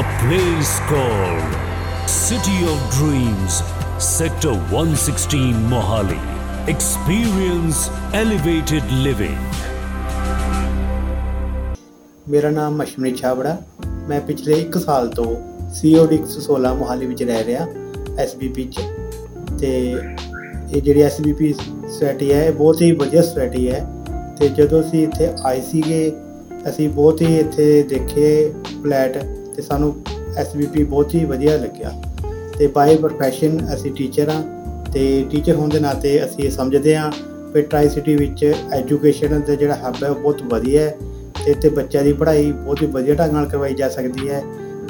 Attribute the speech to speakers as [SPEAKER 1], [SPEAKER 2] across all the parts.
[SPEAKER 1] A place called City of Dreams, Sector 116 Mohali. Experience elevated living.
[SPEAKER 2] ਮੇਰਾ ਨਾਮ ਮਸ਼ਮਨੀ ਛਾਬੜਾ ਮੈਂ ਪਿਛਲੇ 1 ਸਾਲ ਤੋਂ ਸੀਓਡੀ 116 ਮੋਹਾਲੀ ਵਿੱਚ ਰਹਿ ਰਿਹਾ ਐਸਬੀਪੀ ਚ ਤੇ ਇਹ ਜਿਹੜੀ ਐਸਬੀਪੀ ਸੋਸਾਇਟੀ ਹੈ ਇਹ ਬਹੁਤ ਹੀ ਵਧੀਆ ਸੋਸਾਇਟੀ ਹੈ ਤੇ ਜਦੋਂ ਅਸੀਂ ਇੱਥੇ ਆਏ ਸੀਗੇ ਅਸੀਂ ਬਹੁਤ ਹੀ ਇੱਥੇ ਦੇਖੇ ਫਲੈਟ ਤੇ ਸਾਨੂੰ ਐਸਬੀਪੀ ਬਹੁਤ ਹੀ ਵਧੀਆ ਲੱਗਿਆ ਤੇ ਬਾਈ ਪ੍ਰੋਫੈਸ਼ਨ ਅਸੀਂ ਟੀਚਰ ਹਾਂ ਤੇ ਟੀਚਰ ਹੋਣ ਦੇ ਨਾਤੇ ਅਸੀਂ ਇਹ ਸਮਝਦੇ ਹਾਂ ਕਿ ਟਰਾਈ ਸਿਟੀ ਵਿੱਚ ਐਜੂਕੇਸ਼ਨ ਦਾ ਜਿਹੜਾ ਹੱਬ ਹੈ ਉਹ ਬਹੁਤ ਵਧੀਆ ਹੈ ਤੇ ਇੱਥੇ ਬੱਚਿਆਂ ਦੀ ਪੜ੍ਹਾਈ ਬਹੁਤ ਹੀ ਵਧੀਆ ਢੰਗ ਨਾਲ ਕਰਵਾਈ ਜਾ ਸਕਦੀ ਹੈ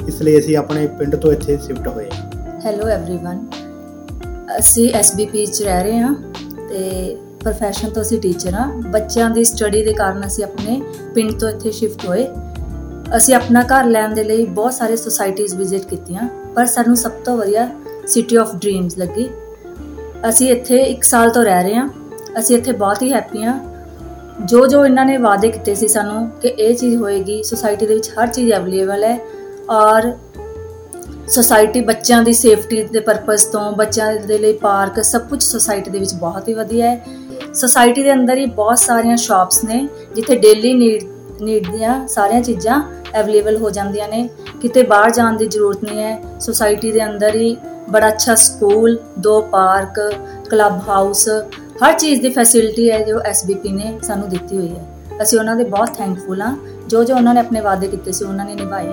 [SPEAKER 2] ਇਸ ਲਈ ਅਸੀਂ ਆਪਣੇ ਪਿੰਡ ਤੋਂ ਇੱਥੇ ਸ਼ਿਫਟ ਹੋਏ
[SPEAKER 3] ਹੈਲੋ एवरीवन ਅਸੀਂ ਐਸਬੀਪੀ ਚ ਰਹਿ ਰਹੇ ਹਾਂ ਤੇ ਪ੍ਰੋਫੈਸ਼ਨ ਤੋਂ ਅਸੀਂ ਟੀਚਰ ਹਾਂ ਬੱਚਿਆਂ ਦੀ ਸਟੱਡੀ ਦੇ ਕਾਰਨ ਅਸੀਂ ਆਪਣੇ ਪਿੰਡ ਤੋਂ ਇੱਥੇ ਸ਼ਿਫਟ ਹੋਏ ਅਸੀਂ ਆਪਣਾ ਘਰ ਲੈਣ ਦੇ ਲਈ ਬਹੁਤ ਸਾਰੇ ਸੁਸਾਇਟੀਆਂ ਵਿਜ਼ਿਟ ਕੀਤੀਆਂ, ਪਰ ਸਾਨੂੰ ਸਭ ਤੋਂ ਵਧੀਆ ਸਿਟੀ ਆਫ ਡ੍ਰੀਮਸ ਲੱਗੀ। ਅਸੀਂ ਇੱਥੇ 1 ਸਾਲ ਤੋਂ ਰਹਿ ਰਹੇ ਹਾਂ। ਅਸੀਂ ਇੱਥੇ ਬਹੁਤ ਹੀ ਹੈਪੀ ਹਾਂ। ਜੋ ਜੋ ਇਹਨਾਂ ਨੇ ਵਾਅਦੇ ਕੀਤੇ ਸੀ ਸਾਨੂੰ ਕਿ ਇਹ ਚੀਜ਼ ਹੋਏਗੀ ਸੁਸਾਇਟੀ ਦੇ ਵਿੱਚ ਹਰ ਚੀਜ਼ ਅਵੇਲੇਬਲ ਹੈ ਔਰ ਸੁਸਾਇਟੀ ਬੱਚਿਆਂ ਦੀ ਸੇਫਟੀ ਦੇ ਪਰਪਸ ਤੋਂ, ਬੱਚਿਆਂ ਦੇ ਲਈ ਪਾਰਕ ਸਭ ਕੁਝ ਸੁਸਾਇਟੀ ਦੇ ਵਿੱਚ ਬਹੁਤ ਹੀ ਵਧੀਆ ਹੈ। ਸੁਸਾਇਟੀ ਦੇ ਅੰਦਰ ਹੀ ਬਹੁਤ ਸਾਰੀਆਂ ਸ਼ਾਪਸ ਨੇ, ਜਿੱਥੇ ਡੇਲੀ ਨੀਡ ਨੀਡ ਦੀਆਂ ਸਾਰੀਆਂ ਚੀਜ਼ਾਂ ਅਵੇਲੇਬਲ ਹੋ ਜਾਂਦੀਆਂ ਨੇ। ਕਿਤੇ ਬਾਹਰ ਜਾਣ ਦੀ ਜ਼ਰੂਰਤ ਨਹੀਂ ਹੈ। ਸੁਸਾਇਟੀ ਦੇ ਅੰਦਰ ਹੀ ਬੜਾ ਅੱਛਾ ਸਕੂਲ ਦੋ ਪਾਰਕ ਕਲੱਬ ਹਾਊਸ ਹਰ ਚੀਜ਼ ਦੀ ਫੈਸਿਲਿਟੀ ਹੈ ਜੋ ਐਸਬੀਪੀ ਨੇ ਸਾਨੂੰ ਦਿੱਤੀ ਹੋਈ ਹੈ। ਅਸੀਂ ਉਹਨਾਂ ਦੇ ਬਹੁਤ ਥੈਂਕਫੁਲ ਹਾਂ। ਜੋ ਜੋ ਉਹਨਾਂ ਨੇ ਆਪਣੇ ਵਾਅਦੇ ਕੀਤੇ ਸੀ, ਉਹਨਾਂ ਨੇ ਨਿਭਾਏ।